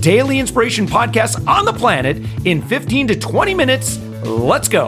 daily inspiration podcast on the planet in 15 to 20 minutes. Let's go.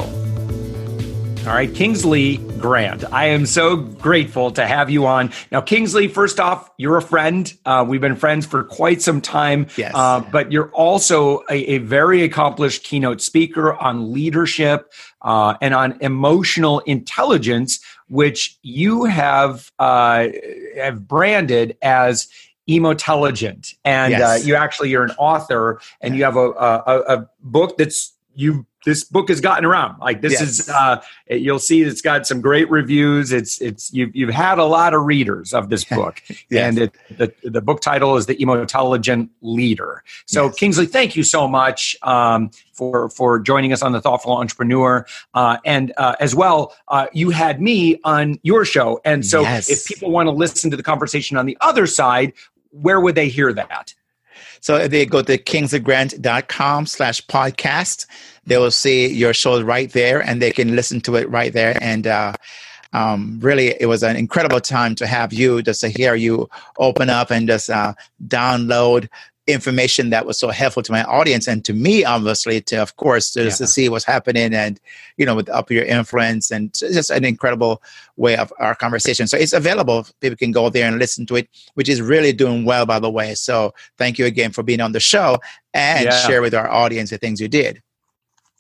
All right, Kingsley Grant. I am so grateful to have you on. Now, Kingsley, first off, you're a friend. Uh, we've been friends for quite some time. Yes. Uh, but you're also a, a, very accomplished keynote speaker on leadership uh, and on emotional intelligence, which you have uh, have branded as emotelligent and uh, yes. uh, you actually you're an author and you have a, a, a book that's you this book has gotten around like this yes. is uh, you'll see it's got some great reviews it's it's you've, you've had a lot of readers of this book yes. and it, the, the book title is the emotelligent leader so yes. kingsley thank you so much um, for for joining us on the thoughtful entrepreneur uh, and uh, as well uh, you had me on your show and so if people want to listen to the conversation on the other side where would they hear that so they go to kingsgrant.com slash podcast. They will see your show right there and they can listen to it right there. And uh, um, really, it was an incredible time to have you, just to hear you open up and just uh, download information that was so helpful to my audience and to me obviously to of course to, yeah. to see what's happening and you know with up your influence and just an incredible way of our conversation so it's available people can go there and listen to it which is really doing well by the way so thank you again for being on the show and yeah. share with our audience the things you did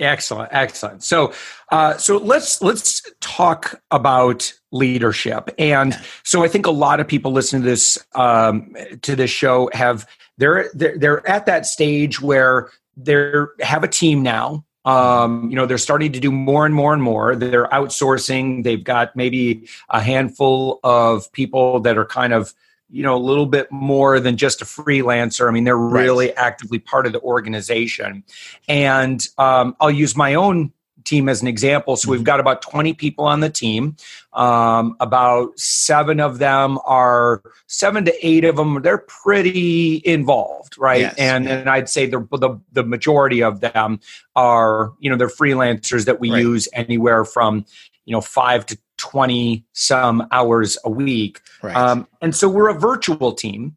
excellent excellent. So uh, so let's let's talk about leadership. And so i think a lot of people listening to this um, to this show have they're, they're they're at that stage where they're have a team now. Um, you know they're starting to do more and more and more. They're outsourcing. They've got maybe a handful of people that are kind of you know a little bit more than just a freelancer i mean they're really right. actively part of the organization and um, i'll use my own team as an example. So we've mm-hmm. got about 20 people on the team. Um, about seven of them are seven to eight of them. They're pretty involved, right? Yes. And and I'd say the, the the majority of them are you know they're freelancers that we right. use anywhere from you know five to 20 some hours a week. Right. Um, and so we're a virtual team.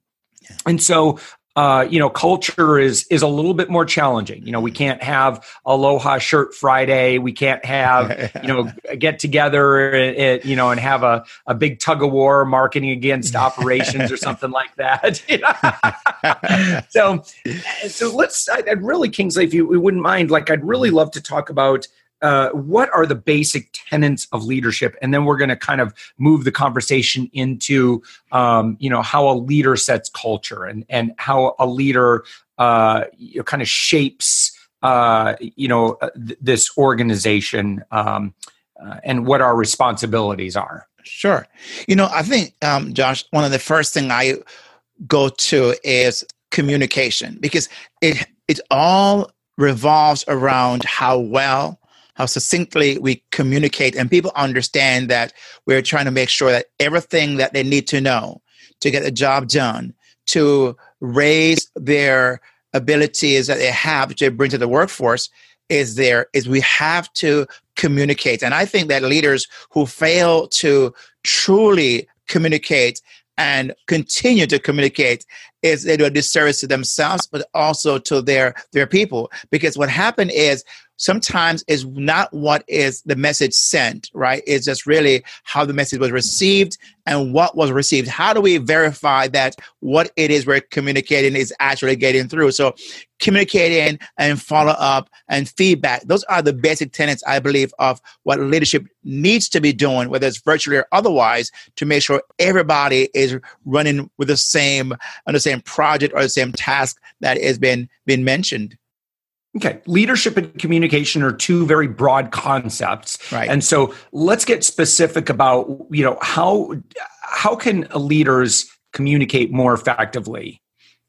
And so uh, you know, culture is is a little bit more challenging. You know, we can't have Aloha Shirt Friday. We can't have you know get together, it, you know, and have a, a big tug of war marketing against operations or something like that. so, so let's. I'd really, Kingsley, if you wouldn't mind, like, I'd really love to talk about uh, what are the basic tenets of leadership? And then we're going to kind of move the conversation into um, you know how a leader sets culture and and how a leader uh, you know, kind of shapes uh, you know uh, th- this organization um, uh, and what our responsibilities are. Sure. You know i think um, josh one of the first thing i go to is communication because it it all revolves around how well how succinctly we communicate and people understand that we're trying to make sure that everything that they need to know to get the job done to raise their abilities that they have to bring to the workforce is there is we have to communicate. And i think that leaders who fail to truly communicate and continue to communicate is they do a disservice to themselves but also to their their people. Because what happened is sometimes is not what is the message sent, right? It's just really how the message was received and what was received. How do we verify that what it is we're communicating is actually getting through? So, communicating and follow up and feedback, those are the basic tenets, I believe, of what leadership needs to be doing, whether it's virtually or otherwise, to make sure everybody is running with the same on the same project or the same task that has been been mentioned. Okay, leadership and communication are two very broad concepts. Right. And so let's get specific about, you know, how how can leaders communicate more effectively?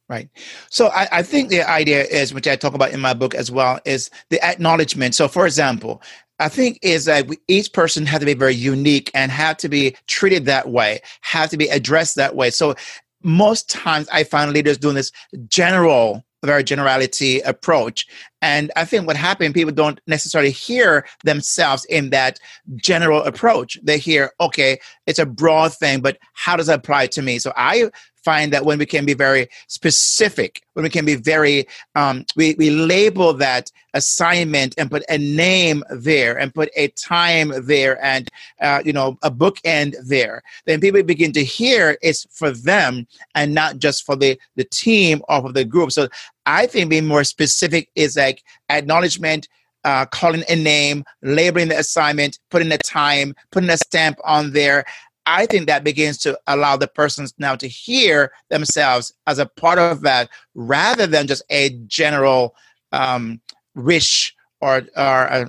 Right. So I, I, think the idea is, which I talk about in my book as well, is the acknowledgement. So, for example, I think is that we, each person has to be very unique and have to be treated that way, have to be addressed that way. So most times I find leaders doing this general very generality approach. And I think what happened, people don't necessarily hear themselves in that general approach. They hear, okay, it's a broad thing, but how does it apply to me? So I find that when we can be very specific, when we can be very, um, we, we label that assignment and put a name there and put a time there and, uh, you know, a bookend there, then people begin to hear it's for them and not just for the, the team or for the group. So I think being more specific is like acknowledgement, uh, calling a name, labeling the assignment, putting a time, putting a stamp on there, I think that begins to allow the persons now to hear themselves as a part of that rather than just a general um, wish or, or uh,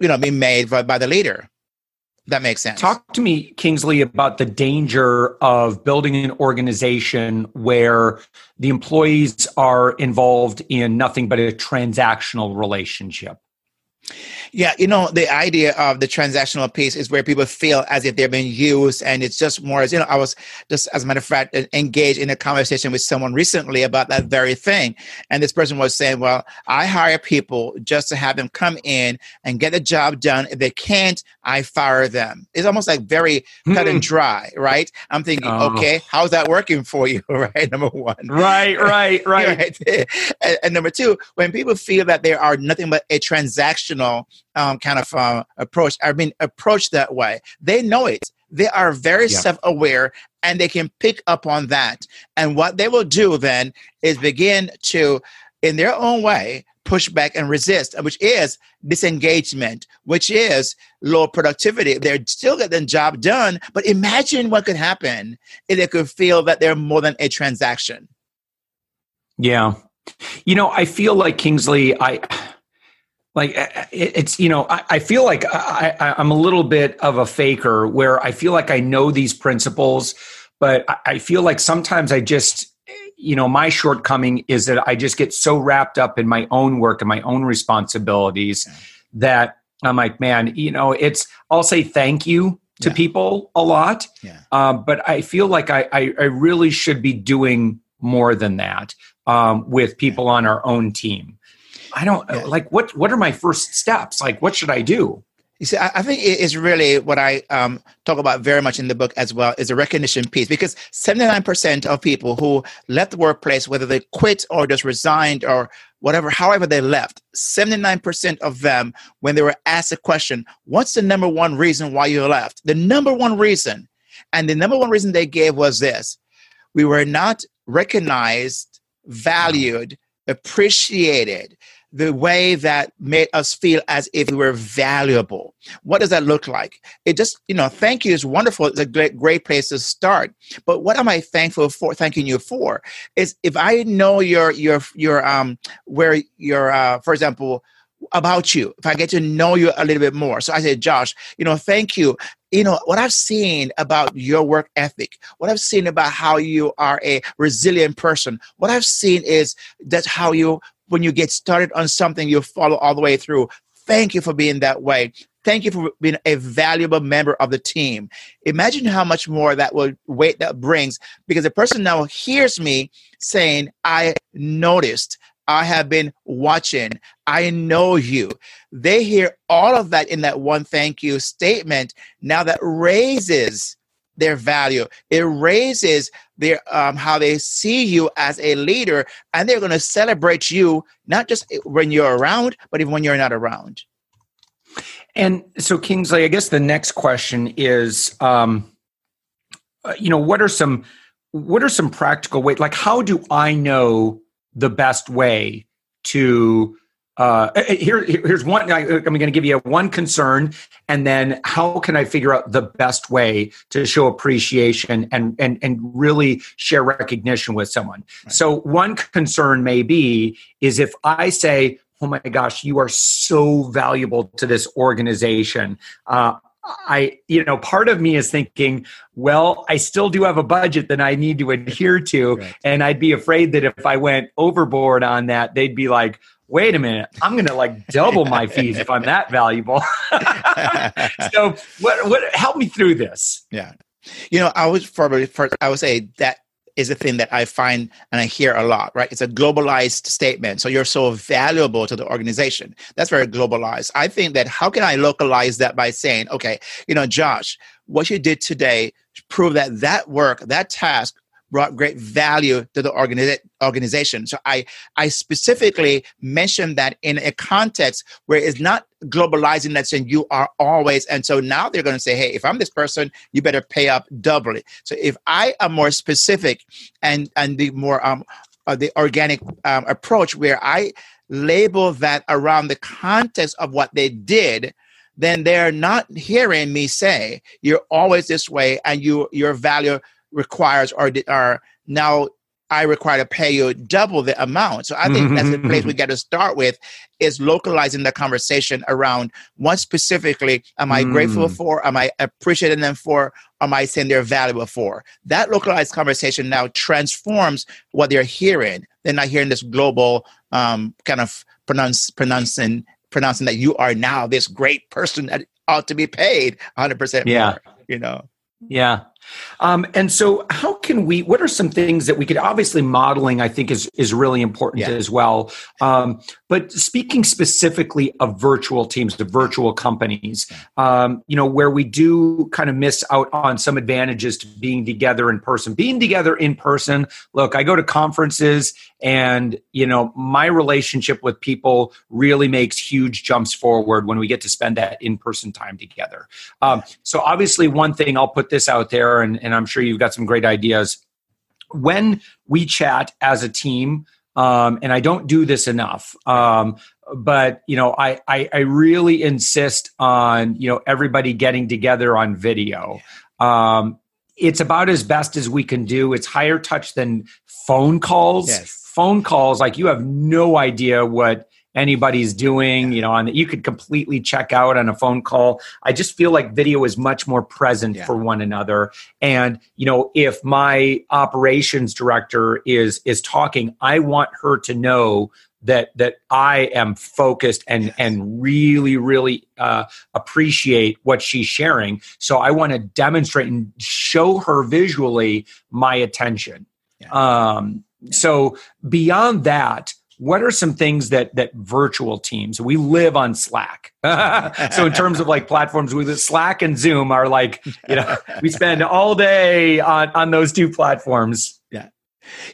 you know, being made by, by the leader. That makes sense. Talk to me, Kingsley, about the danger of building an organization where the employees are involved in nothing but a transactional relationship. Yeah, you know, the idea of the transactional piece is where people feel as if they're being used, and it's just more as you know. I was just, as a matter of fact, engaged in a conversation with someone recently about that very thing, and this person was saying, "Well, I hire people just to have them come in and get the job done. If they can't, I fire them." It's almost like very mm. cut and hmm. dry, right? I'm thinking, oh. okay, how's that working for you, right? Number one, right, right, right. right. And, and number two, when people feel that they are nothing but a transactional um, kind of uh, approach I mean, approached that way. They know it. They are very yeah. self aware and they can pick up on that. And what they will do then is begin to, in their own way, push back and resist, which is disengagement, which is low productivity. They're still getting the job done, but imagine what could happen if they could feel that they're more than a transaction. Yeah. You know, I feel like Kingsley, I like uh, it's you know i, I feel like I, am a little bit of a faker where i feel like i know these principles but I feel like sometimes i just you know my shortcoming is that i just get so wrapped up in my own work and my own responsibilities yeah. that i'm like man you know it's i'll say thank you to yeah. people a lot yeah. um, but i feel like I, I, I really should be doing more than that um, with people on our own team I don't yeah. like what what are my first steps? Like what should I do? You see, I, think it is really what I um, talk about very much in the book as well is a recognition piece because 79% of people who left the workplace, whether they quit or just resigned or whatever, however they left, 79% of them, when they were asked a question, what's the number one reason why you left? The number one reason, and the number one reason they gave was this we were not recognized, valued, appreciated the way that made us feel as if we were valuable. What does that look like? It just, you know, thank you is wonderful. It's a great, great place to start. But what am I thankful for, thanking you for? Is if I know your, your, your, um, where your, uh, for example, about you, if I get to know you a little bit more. So I said, Josh, you know, thank you. You know, what I've seen about your work ethic, what I've seen about how you are a resilient person, what I've seen is that how you when you get started on something, you follow all the way through. Thank you for being that way. Thank you for being a valuable member of the team. Imagine how much more that will weight that brings because the person now hears me saying, I noticed, I have been watching, I know you. They hear all of that in that one thank you statement. Now that raises their value. It raises their um, how they see you as a leader, and they're going to celebrate you not just when you're around, but even when you're not around. And so, Kingsley, I guess the next question is, um, uh, you know, what are some what are some practical ways? Like, how do I know the best way to uh, uh, uh here, here's one. I, am going to give you one concern, and then how can I figure out the best way to show appreciation and and and really share recognition with someone. Right. So one concern may be is if I say, "Oh my gosh, you are so valuable to this organization." Uh, I, you know, part of me is thinking, well, I still do have a budget that I need to adhere to. Right. And I'd be afraid that if I went overboard on that, they'd be like, wait a minute, I'm going to like double my fees if I'm that valuable. so what, what, help me through this. Yeah. You know, I would probably first, I would say that is a thing that I find and I hear a lot, right? It's a globalized statement. So you're so valuable to the organization. That's very globalized. I think that how can I localize that by saying, okay, you know, Josh, what you did today prove that that work, that task brought great value to the organi- organization. So I, I specifically mentioned that in a context where it's not globalizing that saying you are always. And so now they're going to say, hey, if I'm this person, you better pay up doubly. So if I am more specific and and the more um uh, the organic um, approach where I label that around the context of what they did then they're not hearing me say you're always this way and you your value requires or are now I require to pay you double the amount. So I think that's the place we got to start with is localizing the conversation around what specifically am I mm. grateful for? Am I appreciating them for? Am I saying they're valuable for? That localized conversation now transforms what they're hearing. They're not hearing this global um, kind of pronounce, pronouncing pronouncing that you are now this great person that ought to be paid 100% yeah. more, you know? Yeah. Um, and so, how can we? What are some things that we could? Obviously, modeling I think is is really important yeah. as well. Um, but speaking specifically of virtual teams, the virtual companies, um, you know, where we do kind of miss out on some advantages to being together in person. Being together in person. Look, I go to conferences, and you know, my relationship with people really makes huge jumps forward when we get to spend that in person time together. Um, so, obviously, one thing I'll put this out there and, and I'm sure you've got some great ideas. When we chat as a team, um, and I don't do this enough, um, but you know, I, I, I really insist on you know everybody getting together on video. Um, it's about as best as we can do. It's higher touch than phone calls. Yes. Phone calls, like you have no idea what anybody's doing you know on that you could completely check out on a phone call i just feel like video is much more present yeah. for one another and you know if my operations director is is talking i want her to know that that I am focused and and really really uh, appreciate what she's sharing. So I want to demonstrate and show her visually my attention. Yeah. Um, yeah. So beyond that, what are some things that that virtual teams we live on slack. So in terms of like platforms we slack and zoom are like you know we spend all day on on those two platforms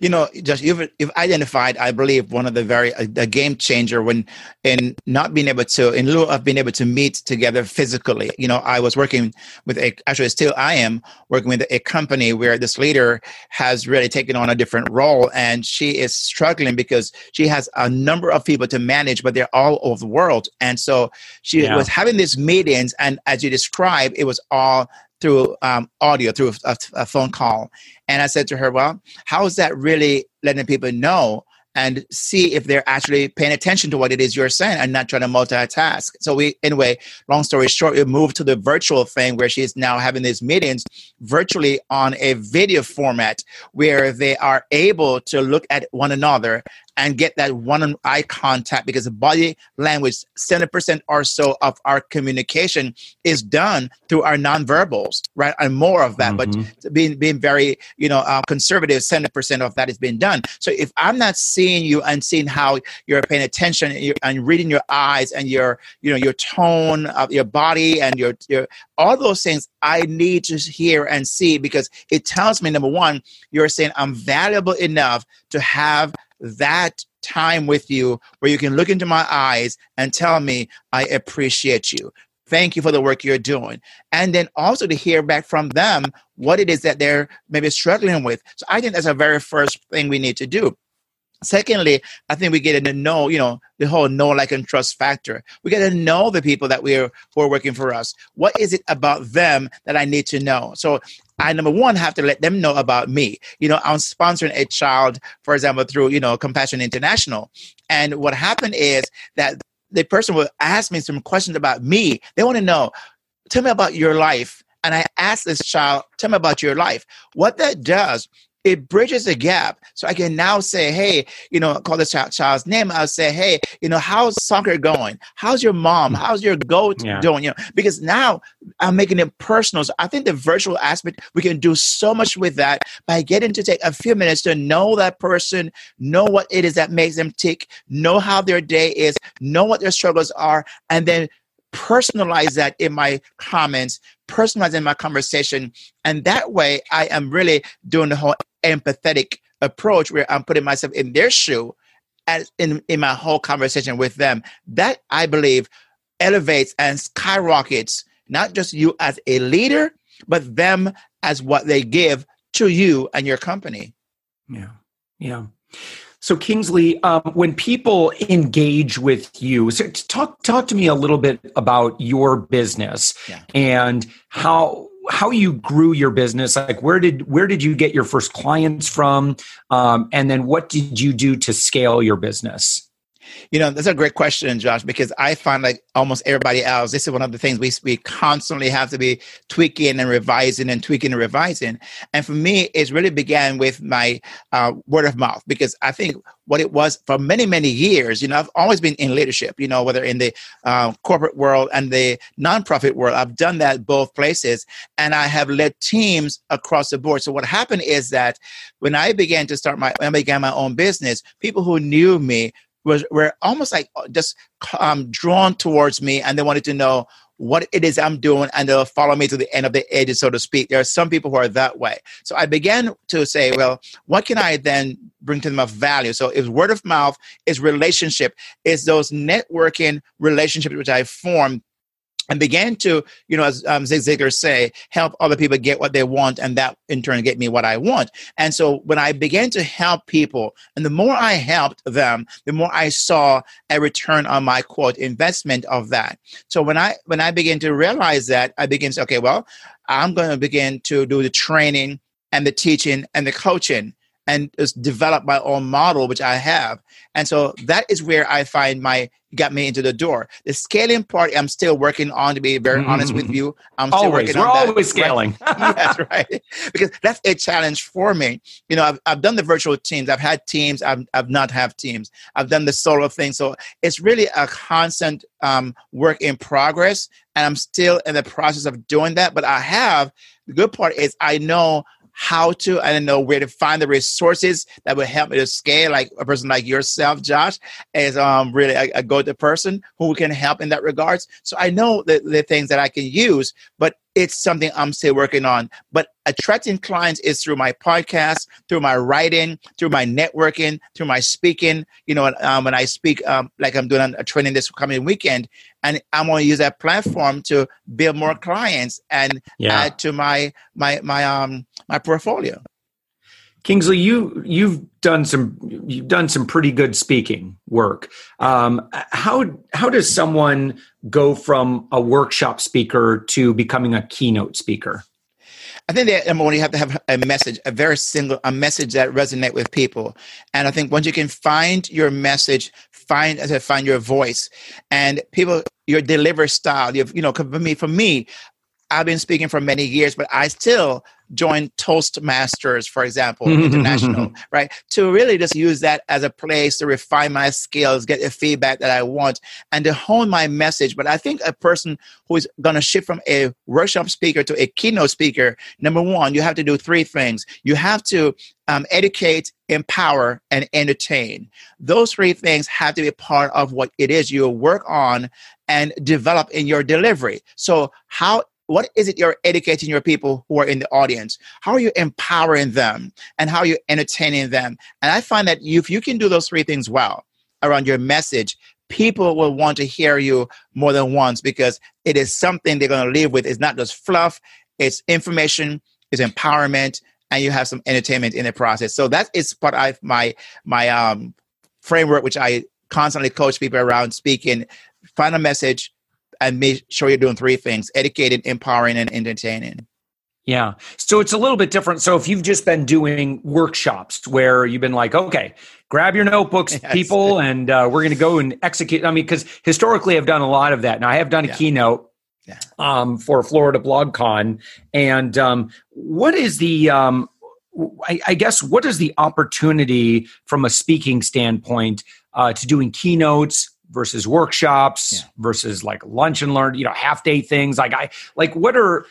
you know, just you've, you've identified, I believe, one of the very a, a, game changer when in not being able to, in lieu of being able to meet together physically. You know, I was working with a actually still I am working with a company where this leader has really taken on a different role, and she is struggling because she has a number of people to manage, but they're all over the world, and so she yeah. was having these meetings, and as you described, it was all through um, audio, through a, a, phone call. And I said to her, Well, how is that really letting people know and see if they're actually paying attention to what it is you're saying and not trying to multitask? So, we, anyway, long story short, we moved to the virtual thing where she's now having these meetings virtually on a video format where they are able to look at one another and get that one eye contact because the body language, 70% or so of our communication is done through our nonverbals, right? And more of that, mm-hmm. but being, being very, you know, uh, conservative, 70% of that is being done. So if I'm not seeing you and seeing how you're paying attention and, you're, and reading your eyes and your, you know, your tone of your body and your, your, all those things I need to hear and see because it tells me, number one, you're saying I'm valuable enough to have that time with you where you can look into my eyes and tell me, I appreciate you. Thank you for the work you're doing. And then also to hear back from them what it is that they're maybe struggling with. So I think that's a very first thing we need to do. Secondly, I think we get to know, you know, the whole know, like, and trust factor. We get to know the people that we're who are working for us. What is it about them that I need to know? So I number one have to let them know about me. You know, I'm sponsoring a child, for example, through you know Compassion International, and what happened is that the person will ask me some questions about me. They want to know tell me about your life. And I ask this child, tell me about your life. What that does it bridges the gap. So I can now say, hey, you know, call this child, child's name. I'll say, hey, you know, how's soccer going? How's your mom? Hmm. How's your goat yeah. doing? You know, because now I'm making it personal. So I think the virtual aspect, we can do so much with that by getting to take a few minutes to know that person, know what it is that makes them tick, know how their day is, know what their struggles are, and then personalize that in my comments, personalize in my conversation. And that way I am really doing the whole empathetic approach where I'm putting myself in their shoe as in, in my whole conversation with them. That I believe elevates and skyrockets not just you as a leader, but them as what they give to you and your company. Yeah. Yeah. So Kingsley, um, when people engage with you, so talk talk to me a little bit about your business yeah. and how how you grew your business like where did where did you get your first clients from? Um, and then what did you do to scale your business you know, that's a great question, Josh, because I find like almost everybody else, this is one of the things we, we constantly have to be tweaking and revising and tweaking and revising. And for me, it really began with my uh, word of mouth because I think what it was for many, many years, you know, I've always been in leadership, you know, whether in the uh, corporate world and the nonprofit world, I've done that both places and I have led teams across the board. So what happened is that when I began to start my, when I began my own business, people who knew me was were almost like uh, just um, drawn towards me, and they wanted to know what it is I'm doing, and they'll follow me to the end of the edge, so to speak. There are some people who are that way. So I began to say, well, what can I then bring to them of value? So it's word of mouth, is relationship, is those networking relationships which I formed and began to, you know, as um, Zig Ziglar say, help other people get what they want, and that in turn get me what I want. And so when I began to help people, and the more I helped them, the more I saw a return on my quote investment of that. So when I when I began to realize that, I began to okay, well, I'm going to begin to do the training and the teaching and the coaching and just develop my own model, which I have. And so that is where I find my got me into the door. The scaling part, I'm still working on. To be very mm-hmm. honest with you, I'm still always. working We're on. We're always scaling. Right? yes, right. Because that's a challenge for me. You know, I've, I've done the virtual teams. I've had teams. I've, I've not have teams. I've done the solo thing. So it's really a constant um, work in progress, and I'm still in the process of doing that. But I have the good part is I know how to and know where to find the resources that will help me to scale. Like a person like yourself, Josh, is um, really a, a go-to person who can help in that regards. So I know the, the things that I can use, but it's something I'm still working on. But attracting clients is through my podcast, through my writing, through my networking, through my speaking. You know, um, when I speak, um, like I'm doing a training this coming weekend, and I'm going to use that platform to build more clients and yeah. add to my my my um my portfolio. Kingsley, you you've done some you've done some pretty good speaking work. Um, how how does someone go from a workshop speaker to becoming a keynote speaker? I think that number one, you have to have a message, a very single, a message that resonate with people. And I think once you can find your message, find as I find your voice, and people, your deliver style. You you know, for me, for me, I've been speaking for many years, but I still join Toastmasters, for example, international, right? To really just use that as a place to refine my skills, get the feedback that I want, and to hone my message. But I think a person who is going to shift from a workshop speaker to a keynote speaker, number one, you have to do three things. You have to um, educate, empower, and entertain. Those three things have to be part of what it is you work on and develop in your delivery. So, how what is it you're educating your people who are in the audience? How are you empowering them and how are you entertaining them? And I find that if you can do those three things well around your message, people will want to hear you more than once because it is something they're going to live with. It's not just fluff, it's information, it's empowerment, and you have some entertainment in the process. So that is part of my my um, framework, which I constantly coach people around speaking. Find a message, and make sure you're doing three things educating, empowering, and entertaining. Yeah. So it's a little bit different. So if you've just been doing workshops where you've been like, okay, grab your notebooks, yes. people, and uh, we're going to go and execute. I mean, because historically I've done a lot of that. Now I have done a yeah. keynote yeah. um, for Florida BlogCon. And um, what is the, um, I, I, guess, what is the opportunity from a speaking standpoint uh, to doing keynotes versus workshops yeah. versus like lunch and learn, you know, half day things? Like, I like what are,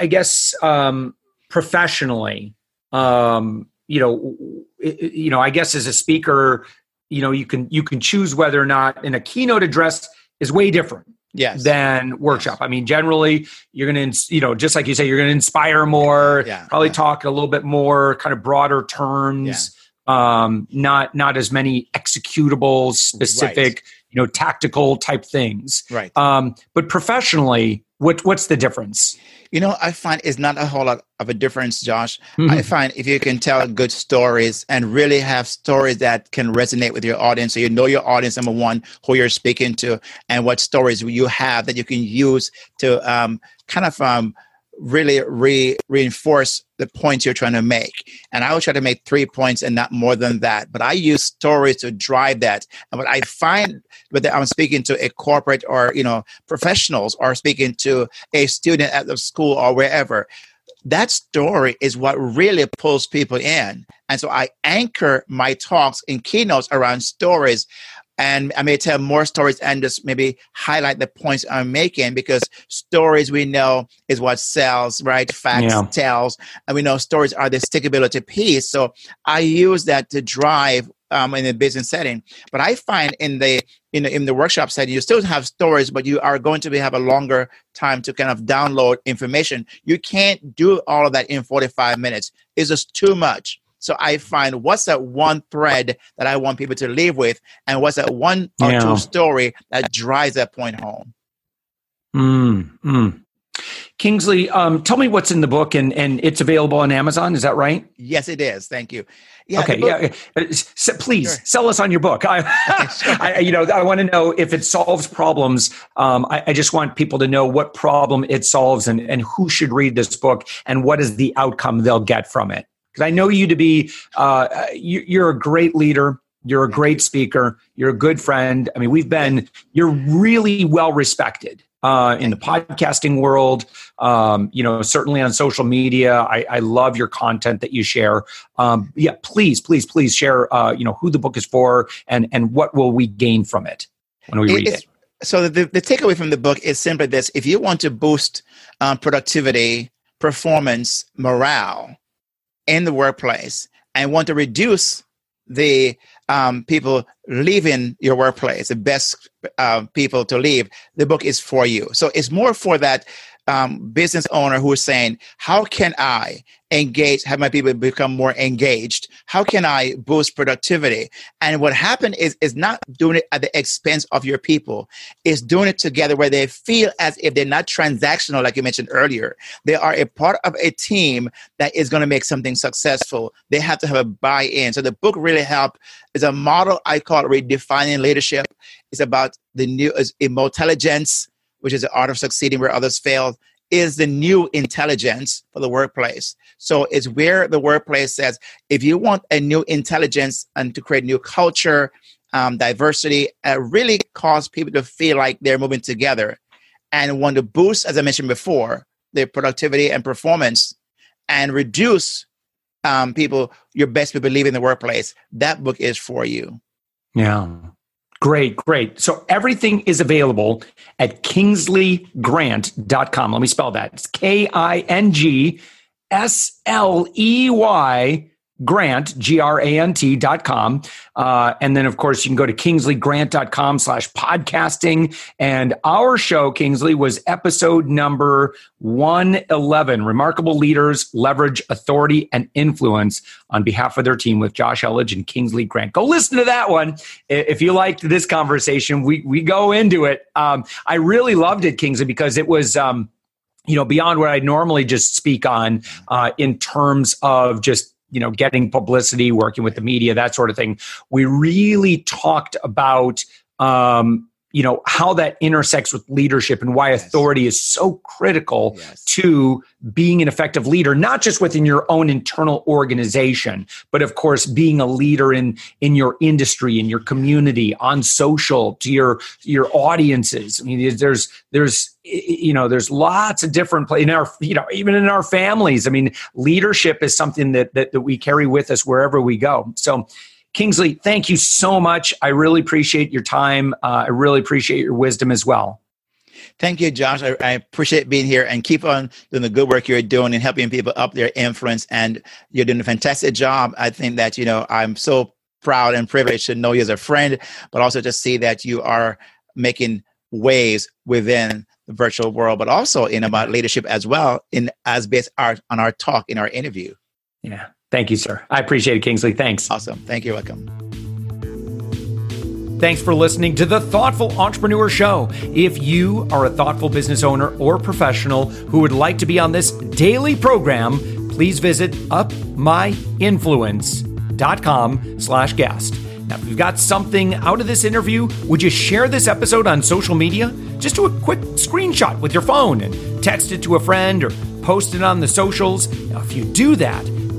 I, guess, um, professionally, um, you know, you know, I guess as a speaker, you know, you can you can choose whether or not in a keynote address is way different yes. than workshop. I mean, generally, you're going to, you know, just like you say, you're going to inspire more, yeah. probably yeah. talk a little bit more kind of broader terms, yeah. um, not not as many executable, specific, right. You know, tactical type things. Right. Um, but professionally, what what's the difference? You know, I find it's not a whole lot of a difference, Josh. Mm-hmm. I find if you can tell good stories and really have stories that can resonate with your audience, so you know your audience, number one, who you're speaking to, and what stories you have that you can use to um, kind of um, really re- reinforce the points you're trying to make. And I will try to make three points and not more than that. But I use stories to drive that. And what I find whether I'm speaking to a corporate or you know professionals or speaking to a student at the school or wherever, that story is what really pulls people in. And so I anchor my talks in keynotes around stories and I may tell more stories and just maybe highlight the points I'm making because stories we know is what sells, right? Facts yeah. tells, and we know stories are the stickability piece. So I use that to drive um, in a business setting. But I find in the in the, in the workshop setting, you still have stories, but you are going to be, have a longer time to kind of download information. You can't do all of that in 45 minutes. It's just too much. So I find what's that one thread that I want people to leave with, and what's that one or yeah. two story that drives that point home. Mm, mm. Kingsley, um, tell me what's in the book, and and it's available on Amazon. Is that right? Yes, it is. Thank you. Yeah, okay. Yeah. Uh, please sure. sell us on your book. I, sure. I you know, I want to know if it solves problems. Um, I, I, just want people to know what problem it solves, and and who should read this book, and what is the outcome they'll get from it because I know you to be uh, you, are a great leader. You're a great speaker. You're a good friend. I mean, we've been. You're really well respected uh, in the podcasting world. Um, you know, certainly on social media. I, I love your content that you share. Um, yeah, please, please, please share. Uh, you know who the book is for and and what will we gain from it when we read it. So the, the takeaway from the book is simply this: if you want to boost um, productivity, performance, morale, in the workplace and want to reduce the um, people leaving your workplace, the best uh, people to leave, the book is for you. So it's more for that um, business owner who is saying, How can I engage, have my people become more engaged? How can I boost productivity? And what happened is, is not doing it at the expense of your people, it's doing it together where they feel as if they're not transactional, like you mentioned earlier. They are a part of a team that is going to make something successful. They have to have a buy in. So the book really helped. Is a model I call redefining leadership. It's about the new intelligence which is the art of succeeding where others fail, is the new intelligence for the workplace. So it's where the workplace says, if you want a new intelligence and to create new culture, um, diversity, uh, really cause people to feel like they're moving together and want to boost, as I mentioned before, their productivity and performance and reduce um, people, your best people leaving the workplace. That book is for you. Yeah. Great, great. So everything is available at kingsleygrant.com. Let me spell that. It's K I N G S L E Y grant g-r-a-n-t dot com. Uh, and then of course you can go to kingsleygrant.com slash podcasting. And our show kingsley was episode number 111 remarkable leaders leverage authority and influence on behalf of their team with josh elledge and kingsley grant. Go listen to that one. If you liked this conversation we, we go into it. Um, i really loved it kingsley because it was um, you know beyond what i normally just speak on uh, in terms of just you know getting publicity working with the media that sort of thing. We really talked about um, you know how that intersects with leadership and why authority is so critical yes. to being an effective leader not just within your own internal organization but of course being a leader in in your industry in your community on social to your your audiences. I mean there's there's you know there's lots of different in our you know even in our families. I mean leadership is something that that, that we carry with us wherever we go. So Kingsley, thank you so much. I really appreciate your time. Uh, I really appreciate your wisdom as well. Thank you, Josh. I, I, appreciate being here and keep on doing the good work you're doing and helping people up their influence. And you're doing a fantastic job. I think that, you know, I'm so proud and privileged to know you as a friend, but also to see that you are making waves within the virtual world, but also in about leadership as well, in as based our, on our talk in our interview. Yeah. Thank you, sir. I appreciate it, Kingsley. Thanks. Awesome. Thank you. Welcome. Thanks for listening to the Thoughtful Entrepreneur Show. If you are a thoughtful business owner or professional who would like to be on this daily program, please visit upmyinfluence.com slash guest. Now, if you've got something out of this interview, would you share this episode on social media? Just do a quick screenshot with your phone and text it to a friend or post it on the socials. Now, if you do that,